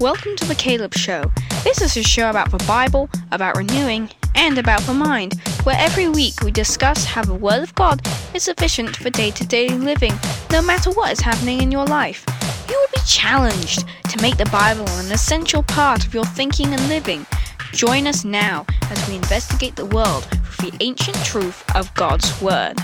Welcome to the Caleb Show. This is a show about the Bible, about renewing, and about the mind, where every week we discuss how the Word of God is sufficient for day to day living, no matter what is happening in your life. You will be challenged to make the Bible an essential part of your thinking and living. Join us now as we investigate the world with the ancient truth of God's Word.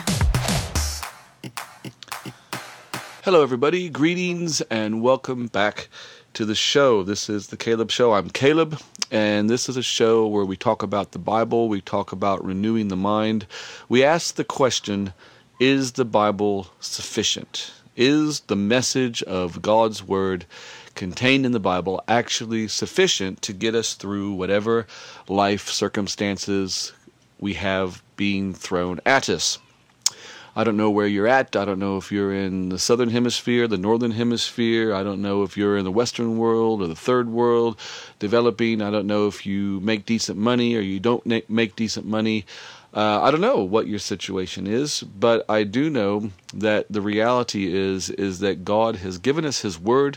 Hello, everybody. Greetings and welcome back to the show. This is the Caleb Show. I'm Caleb, and this is a show where we talk about the Bible, we talk about renewing the mind. We ask the question Is the Bible sufficient? Is the message of God's Word contained in the Bible actually sufficient to get us through whatever life circumstances we have being thrown at us? I don't know where you're at. I don't know if you're in the southern hemisphere, the northern hemisphere. I don't know if you're in the western world or the third world developing. I don't know if you make decent money or you don't make decent money. Uh, I don't know what your situation is, but I do know that the reality is is that God has given us His Word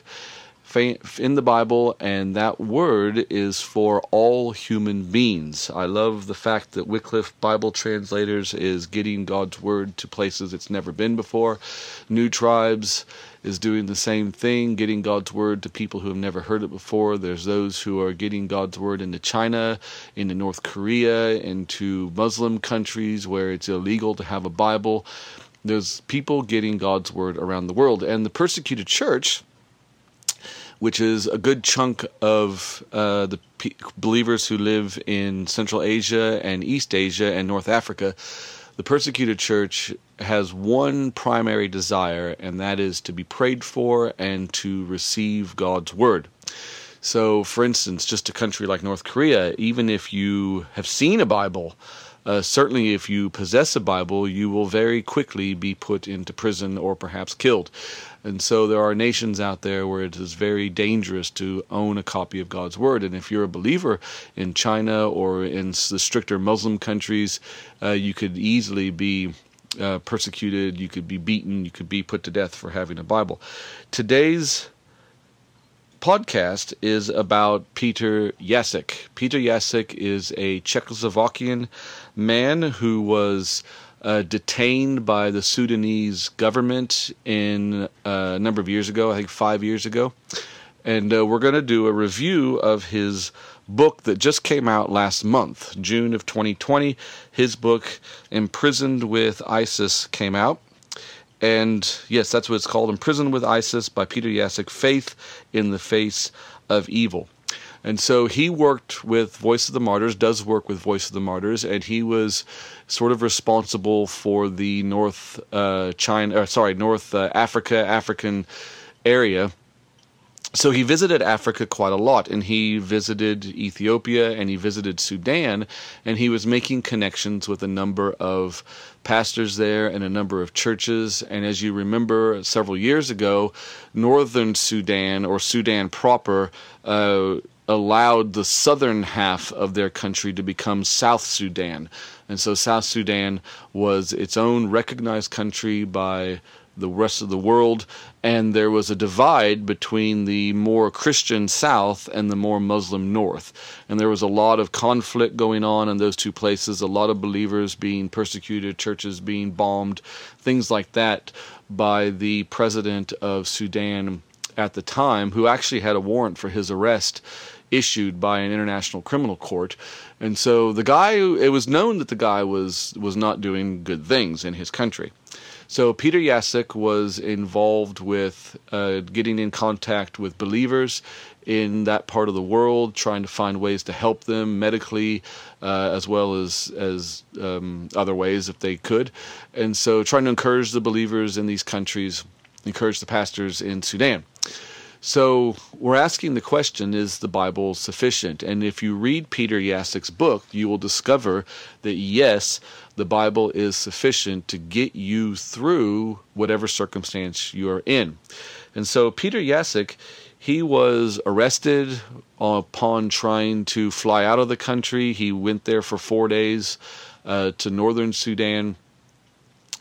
in the Bible, and that word is for all human beings. I love the fact that Wycliffe Bible Translators is getting God's word to places it's never been before. New Tribes is doing the same thing, getting God's word to people who have never heard it before. There's those who are getting God's word into China, into North Korea, into Muslim countries where it's illegal to have a Bible. There's people getting God's word around the world. And the persecuted church which is a good chunk of uh, the believers who live in Central Asia and East Asia and North Africa. The persecuted church has one primary desire, and that is to be prayed for and to receive God's word. So, for instance, just a country like North Korea, even if you have seen a Bible, uh, certainly if you possess a Bible, you will very quickly be put into prison or perhaps killed. And so there are nations out there where it is very dangerous to own a copy of God's Word. And if you're a believer in China or in the stricter Muslim countries, uh, you could easily be uh, persecuted, you could be beaten, you could be put to death for having a Bible. Today's podcast is about Peter Jasek. Peter Jasek is a Czechoslovakian man who was uh, detained by the Sudanese government in uh, a number of years ago, I think five years ago. And uh, we're going to do a review of his book that just came out last month, June of 2020. His book, Imprisoned with ISIS, came out. And yes, that's what it's called Imprisoned with ISIS by Peter Jasek Faith in the Face of Evil. And so he worked with Voice of the Martyrs, does work with Voice of the Martyrs, and he was sort of responsible for the North uh, China, or sorry, North uh, Africa, African area. So he visited Africa quite a lot, and he visited Ethiopia and he visited Sudan, and he was making connections with a number of pastors there and a number of churches. And as you remember, several years ago, northern Sudan or Sudan proper. Uh, allowed the southern half of their country to become South Sudan. And so South Sudan was its own recognized country by the rest of the world, and there was a divide between the more Christian South and the more Muslim North. And there was a lot of conflict going on in those two places, a lot of believers being persecuted, churches being bombed, things like that by the president of Sudan at the time, who actually had a warrant for his arrest issued by an international criminal court. And so the guy, it was known that the guy was was not doing good things in his country. So Peter Jasek was involved with uh, getting in contact with believers in that part of the world, trying to find ways to help them medically, uh, as well as as um, other ways if they could, and so trying to encourage the believers in these countries, encourage the pastors in Sudan. So we're asking the question is the Bible sufficient? And if you read Peter Jasek's book, you will discover that yes, the Bible is sufficient to get you through whatever circumstance you are in. And so Peter Jasek, he was arrested upon trying to fly out of the country. He went there for four days uh, to northern Sudan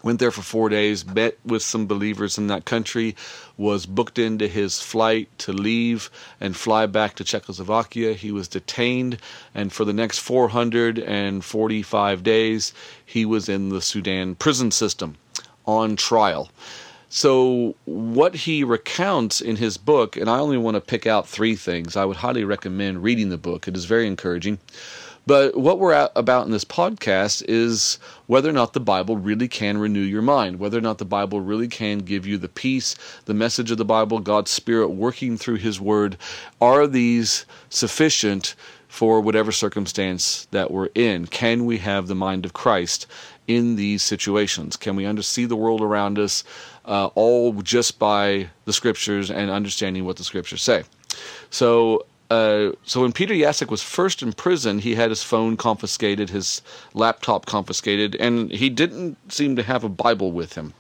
went there for four days, met with some believers in that country, was booked into his flight to leave and fly back to Czechoslovakia. He was detained, and for the next 445 days, he was in the Sudan prison system on trial. So, what he recounts in his book, and I only want to pick out three things, I would highly recommend reading the book. It is very encouraging. But what we're about in this podcast is whether or not the Bible really can renew your mind, whether or not the Bible really can give you the peace, the message of the Bible, God's Spirit working through His Word. Are these sufficient for whatever circumstance that we're in? Can we have the mind of Christ in these situations? Can we undersee the world around us uh, all just by the Scriptures and understanding what the Scriptures say? So, uh, so when Peter Jasek was first in prison, he had his phone confiscated, his laptop confiscated, and he didn't seem to have a Bible with him.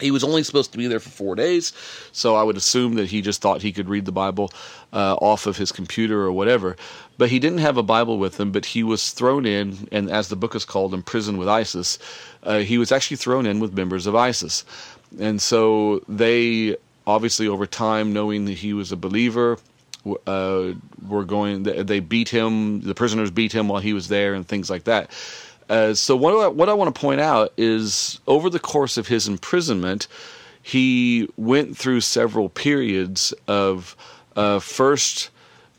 He was only supposed to be there for four days, so I would assume that he just thought he could read the Bible uh, off of his computer or whatever. But he didn't have a Bible with him, but he was thrown in, and as the book is called, in prison with ISIS. Uh, he was actually thrown in with members of ISIS. And so they, obviously, over time, knowing that he was a believer, uh, were going. They beat him. The prisoners beat him while he was there, and things like that. Uh, so what I, what I want to point out is over the course of his imprisonment, he went through several periods of uh, first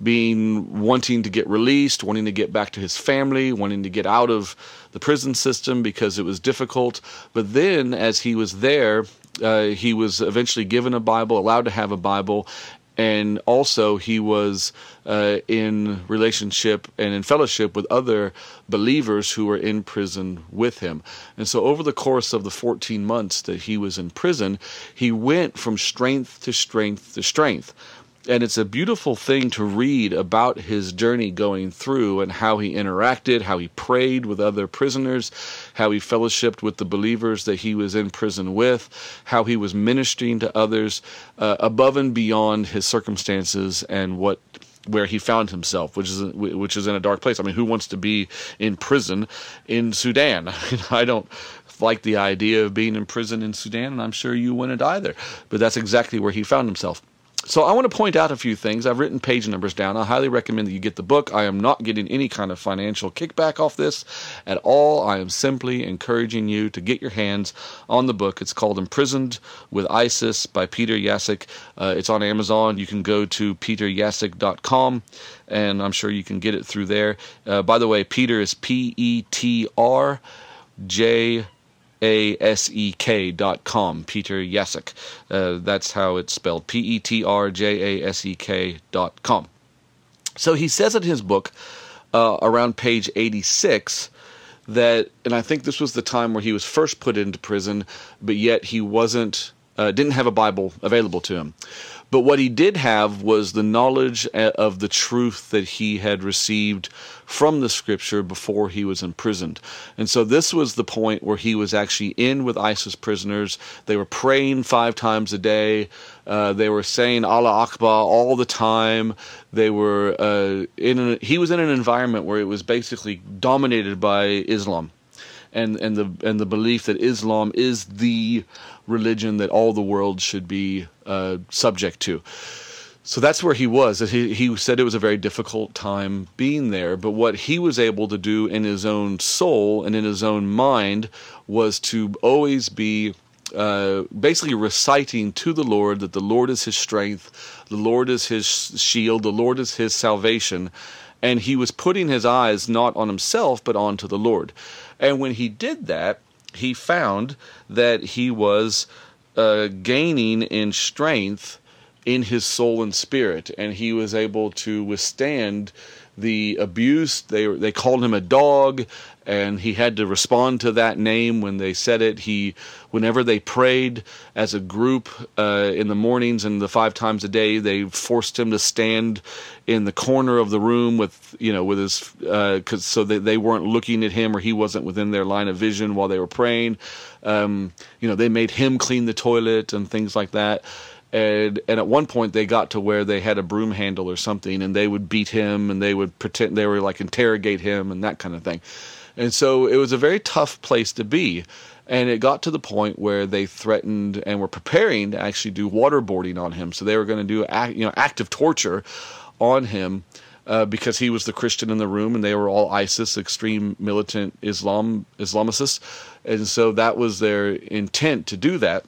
being wanting to get released, wanting to get back to his family, wanting to get out of the prison system because it was difficult. But then, as he was there, uh, he was eventually given a Bible, allowed to have a Bible, and also he was uh, in relationship and in fellowship with other believers who were in prison with him. And so, over the course of the 14 months that he was in prison, he went from strength to strength to strength and it's a beautiful thing to read about his journey going through and how he interacted, how he prayed with other prisoners, how he fellowshipped with the believers that he was in prison with, how he was ministering to others uh, above and beyond his circumstances and what where he found himself, which is which is in a dark place. I mean, who wants to be in prison in Sudan? I don't like the idea of being in prison in Sudan, and I'm sure you wouldn't either. But that's exactly where he found himself. So I want to point out a few things. I've written page numbers down. I highly recommend that you get the book. I am not getting any kind of financial kickback off this at all. I am simply encouraging you to get your hands on the book. It's called Imprisoned with ISIS by Peter Jasek. Uh, it's on Amazon. You can go to peterjasek.com and I'm sure you can get it through there. Uh, by the way, Peter is P E T R J a S E K dot com, Peter Jasek. Uh, that's how it's spelled P E T R J A S E K dot com. So he says in his book, uh, around page 86, that, and I think this was the time where he was first put into prison, but yet he wasn't, uh, didn't have a Bible available to him. But what he did have was the knowledge uh, of the truth that he had received from the scripture before he was imprisoned. And so this was the point where he was actually in with ISIS prisoners. They were praying five times a day. Uh, they were saying Allah Akbar all the time. They were uh, in. He was in an environment where it was basically dominated by Islam, and and the and the belief that Islam is the religion that all the world should be uh, subject to. So that's where he was. He, he said it was a very difficult time being there, but what he was able to do in his own soul and in his own mind was to always be uh, basically reciting to the Lord that the Lord is his strength, the Lord is his shield, the Lord is his salvation. And he was putting his eyes not on himself, but onto the Lord. And when he did that, he found that he was uh, gaining in strength in his soul and spirit, and he was able to withstand the abuse. They they called him a dog, and he had to respond to that name when they said it. He, whenever they prayed as a group uh, in the mornings and the five times a day, they forced him to stand in the corner of the room with you know with his uh, so that they weren't looking at him or he wasn't within their line of vision while they were praying. Um, you know, they made him clean the toilet and things like that and and at one point they got to where they had a broom handle or something and they would beat him and they would pretend they were like interrogate him and that kind of thing and so it was a very tough place to be. and it got to the point where they threatened and were preparing to actually do waterboarding on him. So they were going to do you know active torture on him uh, because he was the Christian in the room, and they were all ISIS, extreme militant Islam Islamicists, and so that was their intent to do that.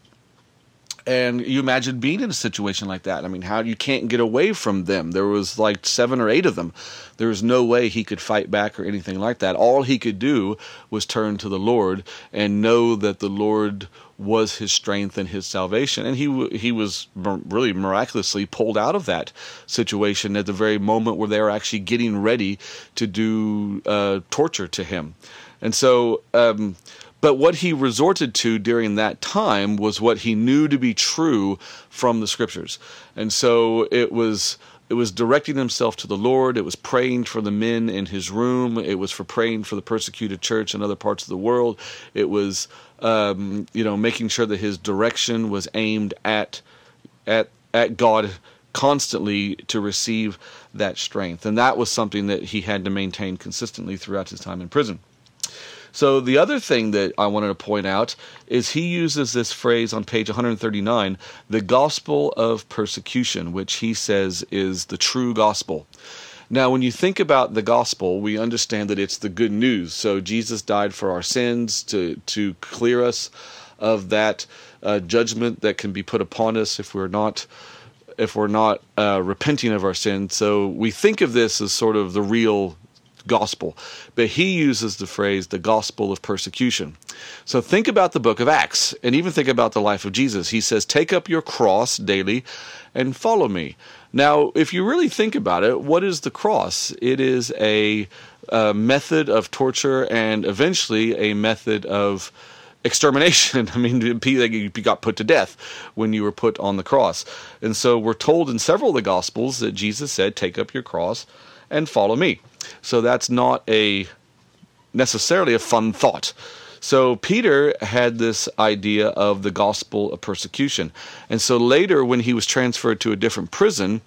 And you imagine being in a situation like that. I mean, how you can't get away from them. There was like seven or eight of them. There was no way he could fight back or anything like that. All he could do was turn to the Lord and know that the Lord was his strength and his salvation. And he he was really miraculously pulled out of that situation at the very moment where they were actually getting ready to do uh, torture to him. And so. Um, but what he resorted to during that time was what he knew to be true from the scriptures. And so it was it was directing himself to the Lord. It was praying for the men in his room. It was for praying for the persecuted church in other parts of the world. It was, um, you know, making sure that his direction was aimed at, at, at God constantly to receive that strength. And that was something that he had to maintain consistently throughout his time in prison. So the other thing that I wanted to point out is he uses this phrase on page 139, the gospel of persecution, which he says is the true gospel. Now, when you think about the gospel, we understand that it's the good news. So Jesus died for our sins to to clear us of that uh, judgment that can be put upon us if we're not if we're not uh, repenting of our sins. So we think of this as sort of the real gospel. But he uses the phrase the gospel of persecution. So think about the book of Acts and even think about the life of Jesus. He says, Take up your cross daily and follow me. Now, if you really think about it, what is the cross? It is a, a method of torture and eventually a method of extermination. I mean, you got put to death when you were put on the cross. And so we're told in several of the Gospels that Jesus said, Take up your cross and follow me. So that's not a necessarily a fun thought. So Peter had this idea of the gospel of persecution. And so later when he was transferred to a different prison,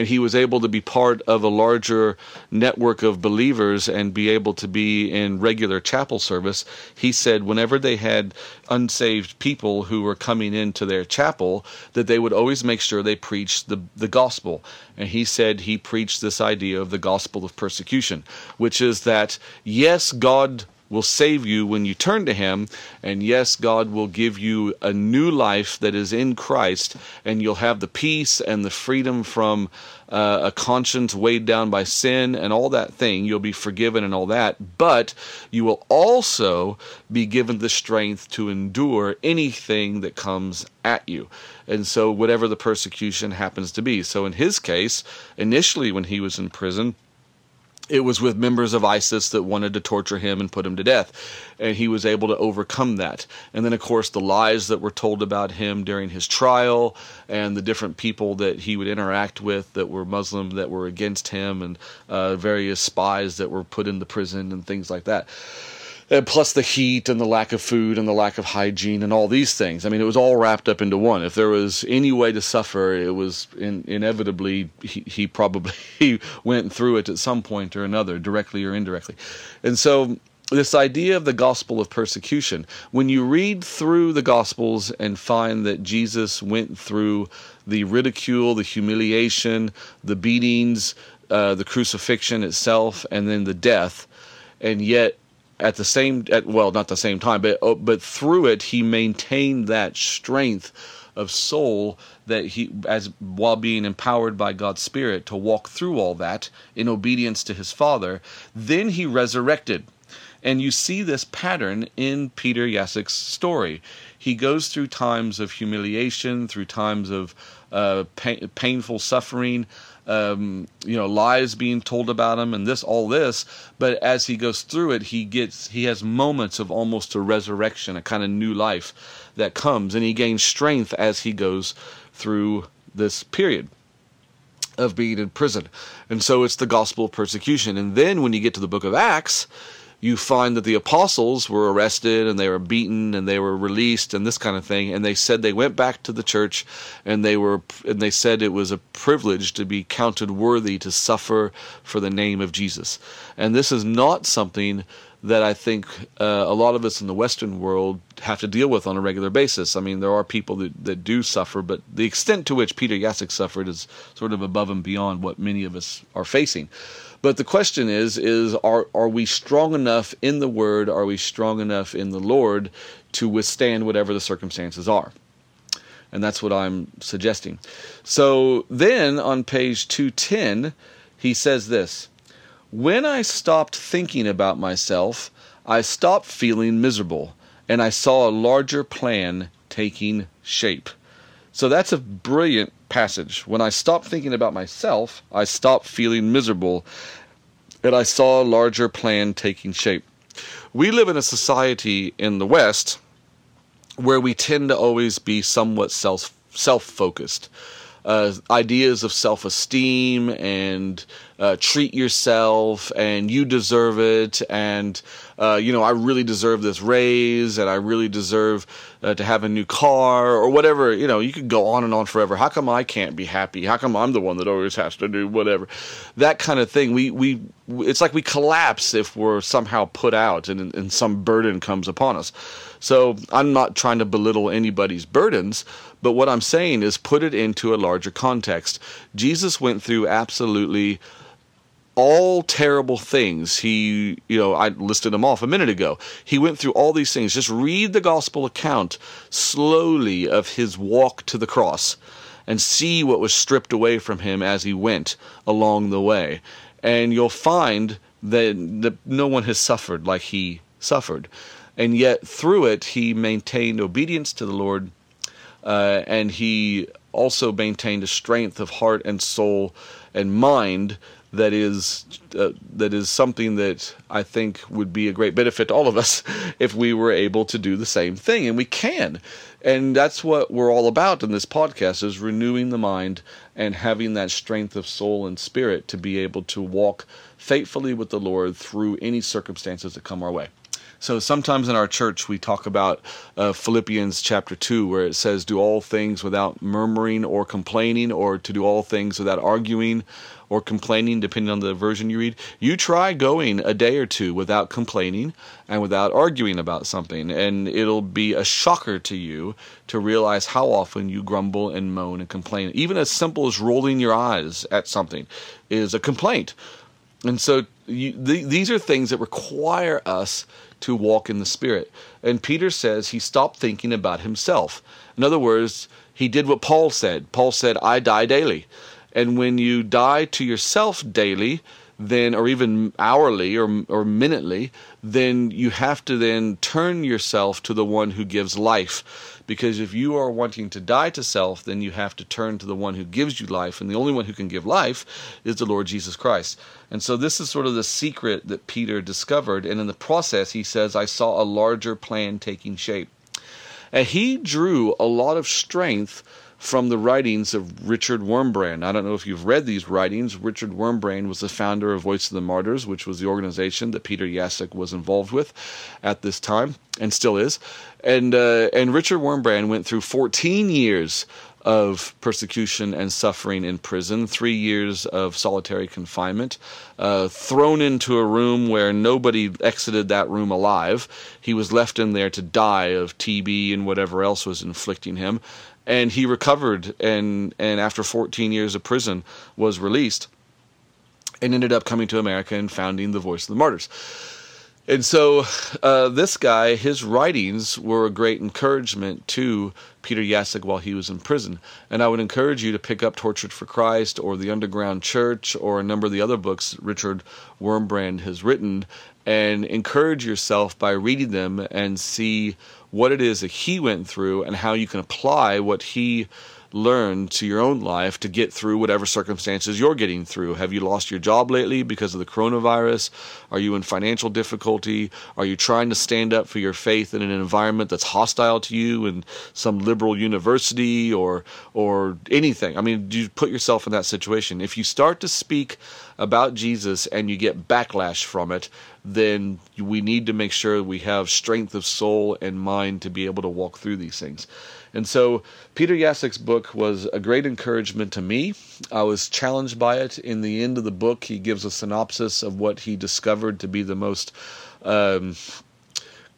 and he was able to be part of a larger network of believers and be able to be in regular chapel service. He said whenever they had unsaved people who were coming into their chapel, that they would always make sure they preached the, the gospel. And he said he preached this idea of the gospel of persecution, which is that, yes, God will save you when you turn to Him. And yes, God will give you a new life that is in Christ, and you'll have the peace and the freedom from uh, a conscience weighed down by sin and all that thing. You'll be forgiven and all that. But you will also be given the strength to endure anything that comes at you. And so, whatever the persecution happens to be. So, in his case, initially when he was in prison, it was with members of ISIS that wanted to torture him and put him to death. And he was able to overcome that. And then, of course, the lies that were told about him during his trial and the different people that he would interact with that were Muslim that were against him and uh, various spies that were put in the prison and things like that and plus the heat and the lack of food and the lack of hygiene and all these things. I mean, it was all wrapped up into one. If there was any way to suffer, it was in, inevitably he, he probably went through it at some point or another, directly or indirectly. And so this idea of the gospel of persecution, when you read through the gospels and find that Jesus went through the ridicule, the humiliation, the beatings, uh, the crucifixion itself, and then the death, and yet at the same at well not the same time but oh, but through it he maintained that strength of soul that he as while being empowered by God's spirit to walk through all that in obedience to his father then he resurrected. And you see this pattern in Peter Yasek's story. He goes through times of humiliation through times of uh, pain, painful suffering um, you know lies being told about him and this all this. But as he goes through it he gets he has moments of almost a resurrection a kind of new life that comes. And he gains strength as he goes through this period of being in prison. And so it's the gospel of persecution. And then when you get to the book of acts you find that the apostles were arrested and they were beaten and they were released and this kind of thing and they said they went back to the church and they were and they said it was a privilege to be counted worthy to suffer for the name of Jesus and this is not something that I think uh, a lot of us in the Western world have to deal with on a regular basis. I mean, there are people that, that do suffer, but the extent to which Peter Jasek suffered is sort of above and beyond what many of us are facing. But the question is, is are are we strong enough in the Word? Are we strong enough in the Lord to withstand whatever the circumstances are? And that's what I'm suggesting. So then on page 210, he says this When I stopped thinking about myself, I stopped feeling miserable, and I saw a larger plan taking shape. So that's a brilliant passage. When I stopped thinking about myself, I stopped feeling miserable, and I saw a larger plan taking shape. We live in a society in the West where we tend to always be somewhat self self focused. Uh, ideas of self esteem and uh, treat yourself and you deserve it and uh, you know I really deserve this raise and I really deserve uh, to have a new car or whatever you know you could go on and on forever. How come I can't be happy? How come I'm the one that always has to do whatever? That kind of thing. We we it's like we collapse if we're somehow put out and, and some burden comes upon us. So I'm not trying to belittle anybody's burdens but what I'm saying is put it into a larger context. Jesus went through absolutely all terrible things. He, you know, I listed them off a minute ago. He went through all these things. Just read the gospel account slowly of his walk to the cross and see what was stripped away from him as he went along the way. And you'll find that, that no one has suffered like he suffered. And yet, through it, he maintained obedience to the Lord uh, and he also maintained a strength of heart and soul and mind that is uh, that is something that I think would be a great benefit to all of us if we were able to do the same thing, and we can. And that's what we're all about in this podcast: is renewing the mind and having that strength of soul and spirit to be able to walk faithfully with the Lord through any circumstances that come our way. So sometimes in our church we talk about uh, Philippians chapter 2, where it says, Do all things without murmuring or complaining, or to do all things without arguing or complaining, depending on the version you read. You try going a day or two without complaining and without arguing about something, and it'll be a shocker to you to realize how often you grumble and moan and complain. Even as simple as rolling your eyes at something is a complaint. And so you, the, these are things that require us to walk in the Spirit. And Peter says he stopped thinking about himself. In other words, he did what Paul said. Paul said, I die daily. And when you die to yourself daily, then or even hourly or or minutely, then you have to then turn yourself to the one who gives life. Because if you are wanting to die to self, then you have to turn to the one who gives you life, and the only one who can give life is the Lord Jesus Christ. And so this is sort of the secret that Peter discovered, and in the process he says, I saw a larger plan taking shape. And he drew a lot of strength from the writings of Richard Wurmbrand. I don't know if you've read these writings. Richard Wurmbrand was the founder of Voice of the Martyrs, which was the organization that Peter Jasek was involved with at this time and still is. And uh, and Richard Wurmbrand went through 14 years of persecution and suffering in prison, three years of solitary confinement, uh, thrown into a room where nobody exited that room alive. He was left in there to die of TB and whatever else was inflicting him and he recovered and and after 14 years of prison was released and ended up coming to America and founding the Voice of the Martyrs. And so, uh, this guy, his writings were a great encouragement to Peter Jasek while he was in prison. And I would encourage you to pick up Tortured for Christ or The Underground Church or a number of the other books Richard Wurmbrand has written and encourage yourself by reading them and see what it is that he went through and how you can apply what he learn to your own life to get through whatever circumstances you're getting through. Have you lost your job lately because of the coronavirus? Are you in financial difficulty? Are you trying to stand up for your faith in an environment that's hostile to you in some liberal university or or anything? I mean, do you put yourself in that situation? If you start to speak about Jesus and you get backlash from it, then we need to make sure we have strength of soul and mind to be able to walk through these things. And so Peter Yasek's book was a great encouragement to me. I was challenged by it. In the end of the book, he gives a synopsis of what he discovered to be the most um,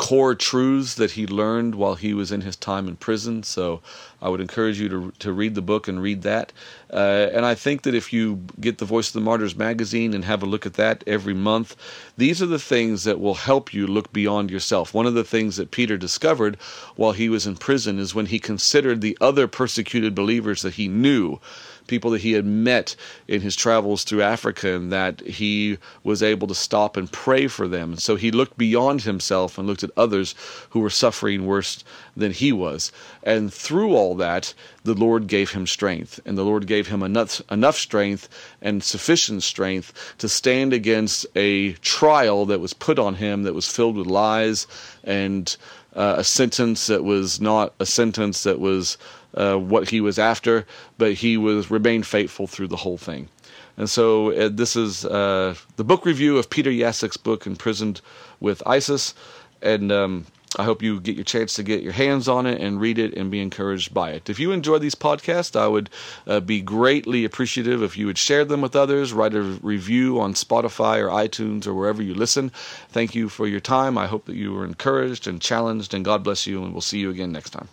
core truths that he learned while he was in his time in prison. So I would encourage you to to read the book and read that. Uh, and I think that if you get the Voice of the Martyrs magazine and have a look at that every month, these are the things that will help you look beyond yourself. One of the things that Peter discovered while he was in prison is when he considered the other persecuted believers that he knew people that he had met in his travels through Africa, and that he was able to stop and pray for them. So he looked beyond himself and looked at others who were suffering worse than he was. And through all that, the Lord gave him strength, and the Lord gave him enough enough strength and sufficient strength to stand against a trial that was put on him that was filled with lies and uh, a sentence that was not a sentence that was uh, what he was after, but he was remained faithful through the whole thing. And so uh, this is uh, the book review of Peter Yasek's book, Imprisoned with ISIS. And um, I hope you get your chance to get your hands on it and read it and be encouraged by it. If you enjoy these podcasts, I would uh, be greatly appreciative if you would share them with others, write a review on Spotify or iTunes or wherever you listen. Thank you for your time. I hope that you were encouraged and challenged, and God bless you, and we'll see you again next time.